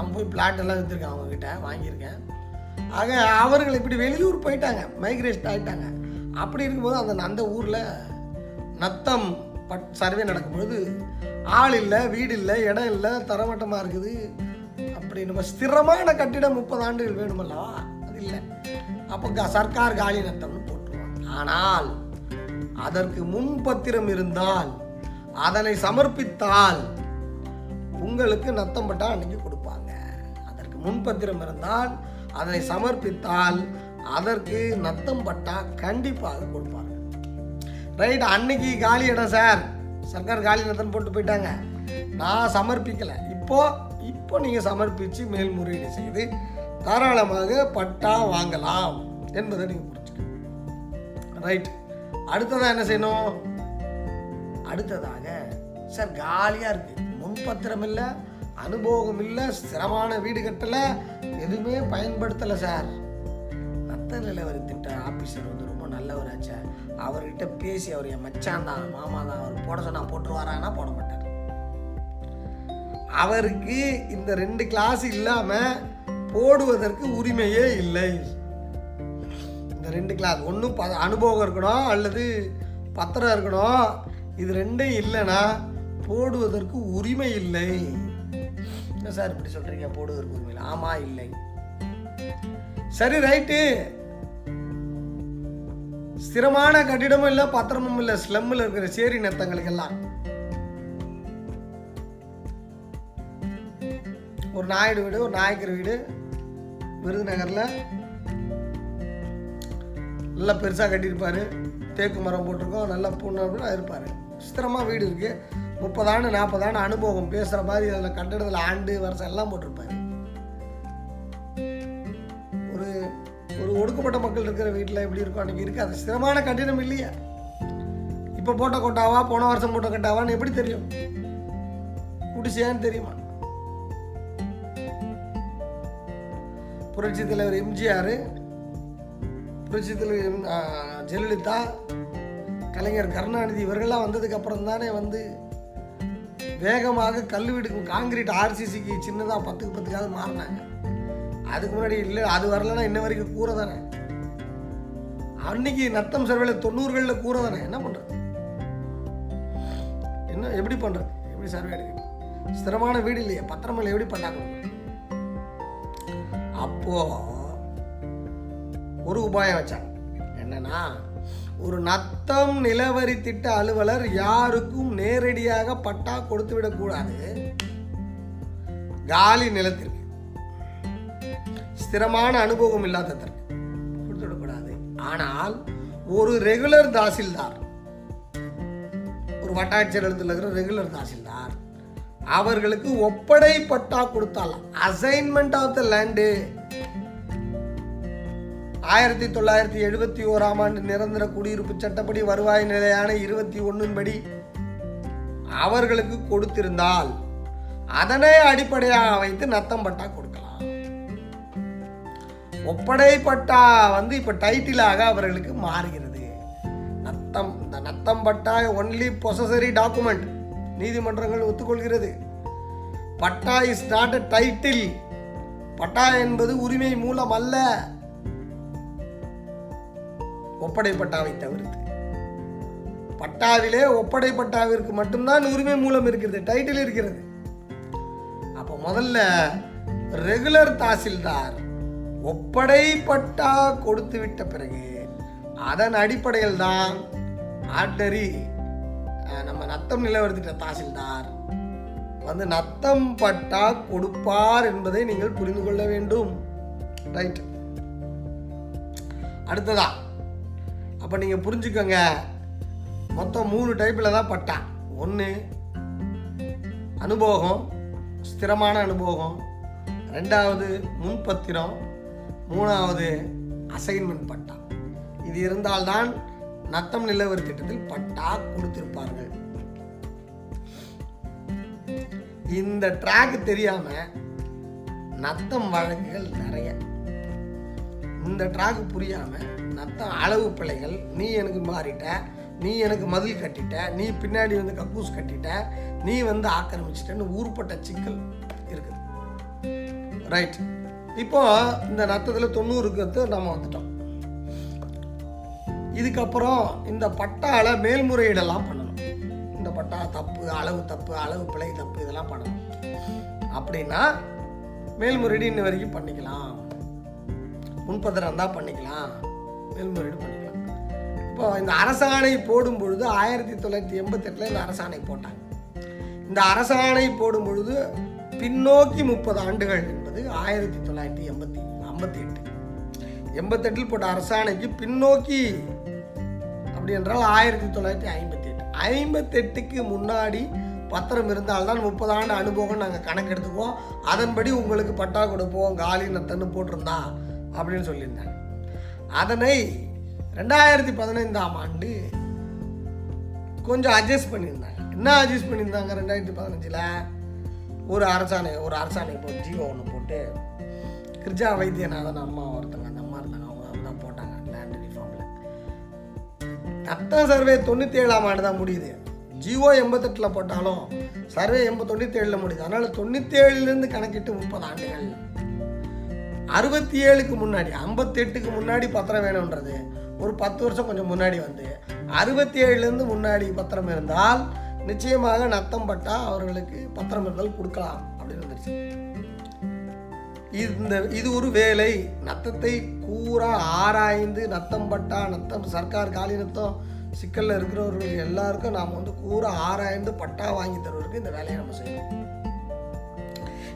நான் போய் பிளாட் எல்லாம் விற்றுருக்கேன் அவங்கக்கிட்ட வாங்கியிருக்கேன். ஆக அவர்கள் இப்படி வெளியூர் போயிட்டாங்க மைக்ரேஷன் ஆகிட்டாங்க அப்படி இருக்கும்போது அந்த அந்த ஊரில் நத்தம் பட் சர்வே நடக்கும்பொழுது ஆள் இல்லை வீடு இல்லை இடம் இல்லை தரமட்டமாக இருக்குது. அப்படி நம்ம ஸ்திரமான கட்டிடம் முப்பது ஆண்டுகள் வேணுமல்லவா? அது இல்லை. அப்போ க- சர்க்கார் காலி நத்தம்னு போட்டுருவாங்க. ஆனால் அதற்கு முன்பத்திரம் இருந்தால் அதனை சமர்ப்பித்தால் உங்களுக்கு நத்தம் பட்டா அன்னைக்கு முன்பத்திரம் இருந்தால் அதனை சமர்ப்பித்தால் அதற்கு நத்தம் பட்டா கண்டிப்பாக கொடுப்பாங்க. ரைட் அன்னைக்கு காலி இடம் சார். சர்க்கார் காலி நத்தம் போட்டு போயிட்டாங்க. நான் சமர்ப்பிக்கலை. இப்போ இப்போ நீங்கள் சமர்ப்பித்து மேல்முறையீடு செய்து தாராளமாக பட்டா வாங்கலாம் என்பதை நீங்கள் புரிஞ்சுக்கணும். ரைட் அடுத்ததாக என்ன செய்யணும்? அடுத்ததாக சார் காலியாக இருக்குது முன்பத்திரம் இல்லை அனுபவம் இல்லை சிரமமான வீடு கட்டலை எதுவுமே பயன்படுத்தலை சார். நத்த நிலவரி திட்ட ஆஃபீஸர் வந்து ரொம்ப நல்லவராச்சே அவர்கிட்ட பேசி அவர் என் மச்சான் தான் மாமா தான் அவர் போட சொன்னா போட்டுருவாரானா போட மாட்டார். அவருக்கு இந்த ரெண்டு கிளாஸ் இல்லாமல் போடுவதற்கு உரிமையே இல்லை. இந்த ரெண்டு கிளாஸ் ஒன்றும் ப அனுபவம் இருக்கணும் அல்லது பத்திரம் இருக்கணும். இது ரெண்டும் இல்லைன்னா போடுவதற்கு உரிமை இல்லை. என்ன சார் இப்படி சொல்றீங்க? போடுவதற்கு உரிமையில் ஆமா இல்லை. சரி ரைட்டு. ஸ்திரமான கட்டிடமும் இல்லை பத்திரமும் இல்லை ஸ்லம்மில் இருக்கிற சேரி நத்தங்களுக்கெல்லாம் ஒரு நாயுடு வீடு ஒரு நாயக்கர் வீடு விருதுநகரில். நல்லா பெருசாக கட்டியிருப்பாரு. தேக்கு மரம் போட்டிருக்கோம் நல்லா பூண்ணா இருப்பார். ஸ்திரமா வீடு இருக்குது முப்பதாண்டு நாற்பதாண்டு அனுபவம் பேசுகிற மாதிரி அதில் கட்டிடத்தில் ஆண்டு வருஷம் எல்லாம் போட்டிருப்பாரு. ஒரு ஒரு ஒடுக்கப்பட்ட மக்கள் இருக்கிற வீட்டில் எப்படி இருக்கும் அன்றைக்கி இருக்குது அது ஸ்திரமான கட்டிடம் இல்லையா. இப்போ போட்ட கொட்டாவா போன வருஷம் போட்ட கொட்டாவான்னு எப்படி தெரியும்? குடிசையான்னு தெரியுமா? புரட்சி தலைவர் எம்ஜிஆர் புரட்சி தலைவர் ஜெயலலிதா கலைஞர் கருணாநிதி இவர்கள்லாம் வந்ததுக்கு அப்புறம் தானே வந்து வேகமாக கல் வீடுக்கு காங்கிரீட் ஆர்சிசிக்கு சின்னதாக பத்துக்கு பத்துக்காவது மாறினாங்க. அதுக்கு முன்னாடி இல்லை அது வரலன்னா இன்ன வரைக்கும் கூரை தானே? அன்னைக்கு நத்தம் சர்வேல தொண்ணூறுகளில் கூரை தானே? என்ன பண்ணுறது என்ன எப்படி பண்ணுறது எப்படி சர்வே எடுக்கிறது ஸ்திரமான வீடு இல்லையே பத்திரமில்லை எப்படி பண்ணாங்க அப்போ ஒரு உபாயம் வச்சாங்க. என்னன்னா ஒரு நத்தம் நிலவரி திட்ட அலுவலர் யாருக்கும் நேரடியாக பட்டா கொடுத்து விடக்கூடாது காலி நிலத்திற்கு. ஸ்திரமான அனுபவம் இல்லாததற்கு கொடுத்து விடக்கூடாது ஆனால் ஒரு ரெகுலர் தாசில்தார் ஒரு வட்டாட்சியர் எழுத்துல இருக்கிற ரெகுலர் தாசில்தார் அவர்களுக்கு ஒப்படை பட்டா கொடுத்தாலாம் அசைன்மெண்ட் ஆஃப் த லேண்டு ஆயிரத்தி தொள்ளாயிரத்தி எழுபத்தி ஓராம் ஆண்டு நிரந்தர குடியிருப்பு சட்டப்படி வருவாய் நிலையான இருபத்தி ஒன்றின் படி அவர்களுக்கு கொடுத்திருந்தால் அதனை அடிப்படையாக வைத்து நத்தம் பட்டா கொடுக்கலாம். ஒப்படை பட்டா வந்து இப்ப டைட்டிலாக அவர்களுக்கு மாறுகிறது. நத்தம் இந்த நத்தம் பட்டா ஒன்லி பொசசரி டாக்குமெண்ட் நீதிமன்றங்கள் ஒத்துக்கொள்கிறது. பட்டா இஸ் நாட் அ டைட்டில் பட்டா என்பது உரிமை மூலம் அல்ல. ஒப்படை பட்டாவை தவிர்த்து. பட்டாவிலே ஒப்படை பட்டாவிற்கு மட்டும்தான் உரிமை மூலம் இருக்கிறது டைட்டில் இருக்கிறது. அப்போ முதல்ல ரெகுலர் தாசில்தார் ஒப்படை பட்டா கொடுத்து விட்ட பிறகு அதன் அடிப்படையில் தான் ஆர்டரி நம்ம நத்தம் நிலவரத்திட்ட தாசில்தார் வந்து நத்தம் பட்டா கொடுப்பார் என்பதை நீங்கள் புரிந்து கொள்ள வேண்டும். ரைட் அடுத்ததா அப்போ நீங்கள் புரிஞ்சுக்கோங்க. மொத்தம் மூணு டைப்பில் தான் பட்டா. ஒன்று அனுபவம் ஸ்திரமான அனுபவம் ரெண்டாவது முன்பத்திரம். மூணாவது அசைன்மெண்ட் பட்டா. இது இருந்தால்தான் நத்தம் நிலவரி திட்டத்தில் பட்டா கொடுத்திருப்பார்கள். இந்த ட்ராக் தெரியாம நத்தம் வழக்குகள் நிறைய. இந்த ட்ராக் புரியாம அர்த்தம் அளவு பிழைகள் நீ எனக்கு மாறிட்ட நீ எனக்கு மதில் கட்டிட்ட நீ பின்னாடி வந்து கக்கூஸ் கட்டிட்ட நீ வந்து ஆக்கிரமிச்சிட்டன்னு ஊர்பட்ட சிக்கல் இருக்குது. ரைட் இப்போ இந்த நத்தத்தில் தொண்ணூறுக்கு நம்ம வந்துட்டோம். இதுக்கப்புறம் இந்த பட்டால மேல்முறையீடெல்லாம் பண்ணணும். இந்த பட்டா தப்பு அளவு தப்பு அளவு பிழை தப்பு இதெல்லாம் பண்ணணும். அப்படின்னா மேல்முறையீடு இன்ன வரைக்கும் பண்ணிக்கலாம். முன்பதிரம் தான் பண்ணிக்கலாம். மேல்முறையீடு பண்ணிக்கலாம். இப்போ இந்த அரசாணை போடும் பொழுது ஆயிரத்தி தொள்ளாயிரத்தி எண்பத்தெட்டில் இந்த அரசாணை போட்டாங்க. இந்த அரசாணை போடும் பொழுது பின்னோக்கி முப்பது ஆண்டுகள் என்பது ஆயிரத்தி தொள்ளாயிரத்தி எண்பத்தி ஐம்பத்தி எட்டு எண்பத்தெட்டில் போட்ட அரசாணைக்கு பின்னோக்கி அப்படி என்றால் ஆயிரத்தி தொள்ளாயிரத்தி ஐம்பத்தி எட்டு ஐம்பத்தெட்டுக்கு முன்னாடி பத்திரம் இருந்தால்தான் முப்பது ஆண்டு அனுபவம் நாங்கள் கணக்கெடுத்துக்குவோம். அதன்படி உங்களுக்கு பட்டா கொடுப்போம் காலி நத்தன்னு போட்டிருந்தா அப்படின்னு சொல்லியிருந்தாங்க. அதனை ரெண்டாயிரத்தி பதினைந்தாம் ஆண்டு கொஞ்சம் அட்ஜஸ்ட் பண்ணியிருந்தாங்க. என்ன அட்ஜஸ்ட் பண்ணியிருந்தாங்க ரெண்டாயிரத்தி பதினஞ்சில்? ஒரு அரசாணை ஒரு அரசாணை போட்டு ஜீவோ ஒன்று போட்டு கிருஜா வைத்தியநாதன் அம்மா ஒருத்தங்க அந்த அம்மா இருந்தாங்க. அவங்க தான் போட்டாங்க லேண்ட் ரிஃபார்மில் தத்தம் சர்வே தொண்ணூற்றி ஏழாம் ஆண்டு தான் முடியுது. ஜிஓ எண்பத்தெட்டில் போட்டாலும் சர்வே எண்பது தொண்ணூற்றி ஏழில் முடியுது. அதனால் தொண்ணூற்றி ஏழுலேருந்து கணக்கிட்டு முப்பது ஆண்டுகள். அறுபத்தி ஏழுக்கு முன்னாடி ஐம்பத்தெட்டுக்கு முன்னாடி பத்திரம் வேணுன்றது ஒரு பத்து வருஷம் கொஞ்சம் முன்னாடி வந்து அறுபத்தி ஏழுலேருந்து முன்னாடி பத்திரம் இருந்தால் நிச்சயமாக நத்தம் பட்டா அவர்களுக்கு பத்திரம் இருந்தால் கொடுக்கலாம் அப்படின்னு வந்துருச்சு. இந்த இது ஒரு வேலை. நத்தத்தை கூறா ஆராய்ந்து நத்தம் பட்டா நத்தம் சர்க்கார் காலி நத்தம் சிக்கலில் இருக்கிறவர்கள் எல்லாருக்கும் நாம் வந்து கூற ஆராய்ந்து பட்டா வாங்கி தருவதற்கு இந்த வேலையை நம்ம செய்யணும்.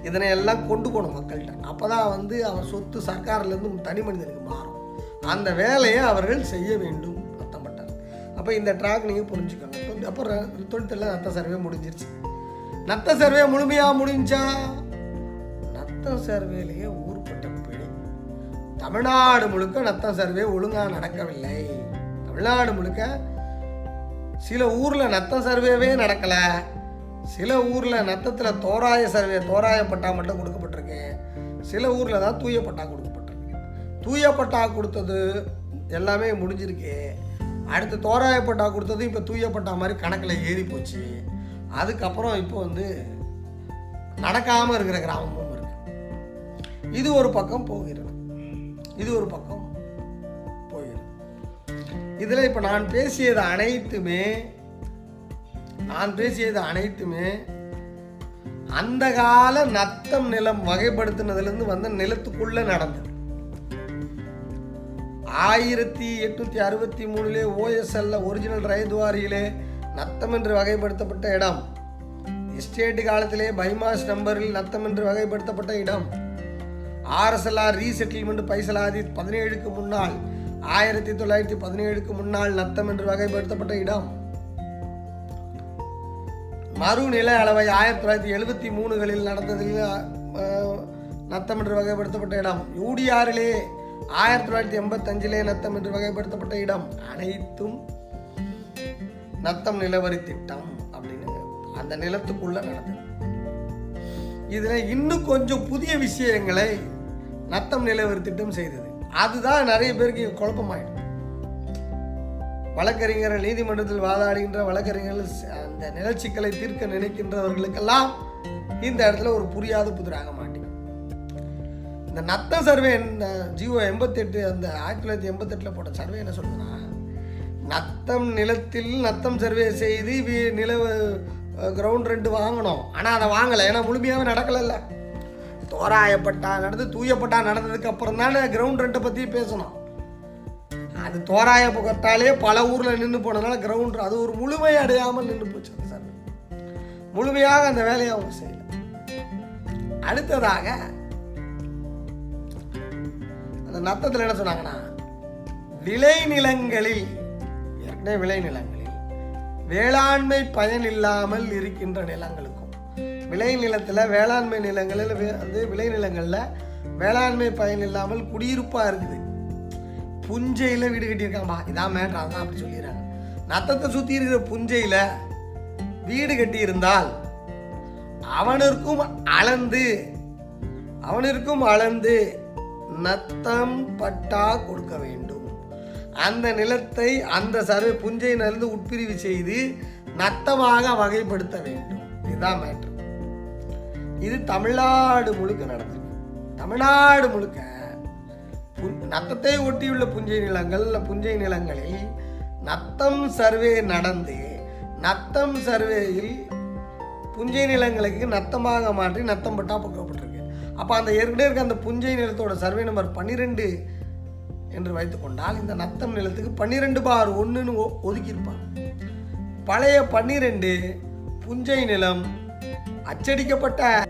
இதனை எல்லாம் கொண்டு போகணும் மக்கள்கிட்ட. அப்போ தான் வந்து அவர் சொத்து சர்க்காரிலேருந்து தனி மனிதனுக்கு மாறும். அந்த வேலையை அவர்கள் செய்ய வேண்டும் அர்த்தப்பட்டார் அப்போ இந்த ட்ராக் நீங்கள் புரிஞ்சுக்கணும். அப்புறம் அப்போ நத்த சர்வே முடிஞ்சிருச்சு. நத்த சர்வே முழுமையாக முடிஞ்சா? நத்த சர்வேலேயே ஊர்பட்ட பிழை. தமிழ்நாடு முழுக்க நத்தம் சர்வே ஒழுங்காக நடக்கவில்லை. தமிழ்நாடு முழுக்க சில ஊரில் நத்தம் சர்வேவே நடக்கலை. சில ஊரில் நத்தத்தில் தோராய சர்வே தோராய பட்டா மட்டும் கொடுக்கப்பட்டிருக்கு. சில ஊரில் தான் தூய பட்டா கொடுக்கப்பட்டிருக்கு. தூய பட்டா கொடுத்தது எல்லாமே முடிஞ்சிருக்கு. அடுத்து தோராய பட்டா கொடுத்தது இப்போ தூய பட்டா மாதிரி கணக்கில் ஏறி போச்சு. அதுக்கப்புறம் இப்போ வந்து நடக்காமல் இருக்கிற கிராமமும் இருக்கு. இது ஒரு பக்கம் போகிறது. இது ஒரு பக்கம் போகிறது. இதில் இப்போ நான் பேசியது அனைத்துமே நான் பேசியது அனைத்துமே அந்த கால நத்தம் நிலம் வகைப்படுத்தினதுலேருந்து வந்த நிலத்துக்குள்ள நடந்தது. ஆயிரத்தி எட்நூத்தி அறுபத்தி மூணுலே ஓஎஸ்எல்ல ஒரிஜினல் ரயத்வாரியிலே நத்தம் என்று வகைப்படுத்தப்பட்ட இடம். எஸ்டேட் காலத்திலே பைமாஸ் நம்பரில் நத்தம் என்று வகைப்படுத்தப்பட்ட இடம். ஆர்எஸ்எல்ஆர் ரீசெட்டில்மெண்ட் பைசலாதி பதினேழுக்கு முன்னால் ஆயிரத்தி தொள்ளாயிரத்தி பதினேழுக்கு முன்னால் நத்தம் என்று வகைப்படுத்தப்பட்ட இடம். மறுநில அளவை ஆயிரத்தி தொள்ளாயிரத்தி எழுபத்தி மூணுகளில் நடந்ததில் நத்தம் என்று வகைப்படுத்தப்பட்ட இடம். யூடிஆரிலே ஆயிரத்தி தொள்ளாயிரத்தி எண்பத்தஞ்சிலே நத்தம் என்று வகைப்படுத்தப்பட்ட இடம். அனைத்தும் நத்தம் நிலவரி திட்டம் அப்படின்னு அந்த நிலத்துக்குள்ள நடந்தது. இதுல இன்னும் கொஞ்சம் புதிய விஷயங்களை நத்தம் நிலவரி திட்டம் செய்தது. அதுதான் நிறைய பேருக்கு குழப்பமாயிடும் வழக்கறிஞர்கள் நீதிமன்றத்தில் வாதாடுகின்ற வழக்கறிஞர்கள் அந்த நிலச்சிக்கலை தீர்க்க நினைக்கின்றவர்களுக்கெல்லாம் இந்த இடத்துல ஒரு புரியாத புதிராக மாட்டேங்குது இந்த நத்த சர்வே என்ன ஜியோ எண்பத்தெட்டு அந்த ஆயிரத்தி தொள்ளாயிரத்தி எண்பத்தெட்டில் போட்ட சர்வே என்ன சொல்லுதுன்னா நத்தம் நிலத்தில் நத்தம் சர்வே செய்து வி- நில கிரவுண்ட் ரெண்டு வாங்கணும். ஆனால் அதை வாங்கலை. ஏன்னா முழுமையாகவே நடக்கலைல்ல. தோராயப்பட்டா நடந்து தூயப்பட்டா நடந்ததுக்கு அப்புறம் தானே கிரவுண்ட் ரெண்டை பற்றி பேசணும். அது தோராய புகட்டாலே பல ஊரில் நின்று போனதுனால கிரவுண்ட் அது ஒரு முழுமை அடையாமல் நின்று போச்சு அந்த சர்வே முழுமையாக அந்த வேலையை அவங்க செய்யல. அடுத்ததாக அந்த நத்தத்தில் என்ன சொன்னாங்கன்னா விளைநிலங்களில் ஏற்கனவே விளைநிலங்களில் வேளாண்மை பயன் இல்லாமல் இருக்கின்ற நிலங்களுக்கும் விளைநிலத்தில் வேளாண்மை நிலங்களில் வந்து விளைநிலங்களில் வேளாண்மை பயன் இல்லாமல் குடியிருப்பாக இருக்குது. புஞ்சையில் வீடு கட்டியிருக்காம்பா இதான் மேட்ரு அதான் அப்படி சொல்லிடுறாங்க. நத்தத்தை சுற்றி இருக்கிற புஞ்சையில் வீடு கட்டியிருந்தால் அவனிற்கும் அளந்து அவனிற்கும் அளந்து நத்தம் பட்டா கொடுக்க வேண்டும். அந்த நிலத்தை அந்த சர்வே புஞ்சையிலிருந்து உட்பிரிவு செய்து நத்தமாக வகைப்படுத்த வேண்டும். இதுதான் மேட்ரு இது தமிழ்நாடு முழுக்க நடந்திருக்கு. தமிழ்நாடு முழுக்க நத்தத்தை ஒட்டியுள்ள புஞ்சை நிலங்கள் புஞ்சை நிலங்களில் நத்தம் சர்வே நடந்து நத்தம் சர்வேயில் புஞ்சை நிலங்களுக்கு நத்தமாக மாற்றி நத்தம் பட்டா போக்கப்பட்டிருக்கு அப்போ அந்த ஏற்கனவே இருக்க அந்த புஞ்சை நிலத்தோட சர்வே நம்பர் பன்னிரெண்டு என்று வைத்துக்கொண்டால் இந்த நத்தம் நிலத்துக்கு பன்னிரெண்டு பார் ஒன்றுன்னு ஒதுக்கியிருப்பாங்க. பழைய பன்னிரெண்டு புஞ்சை நிலம் அச்சடிக்கப்பட்ட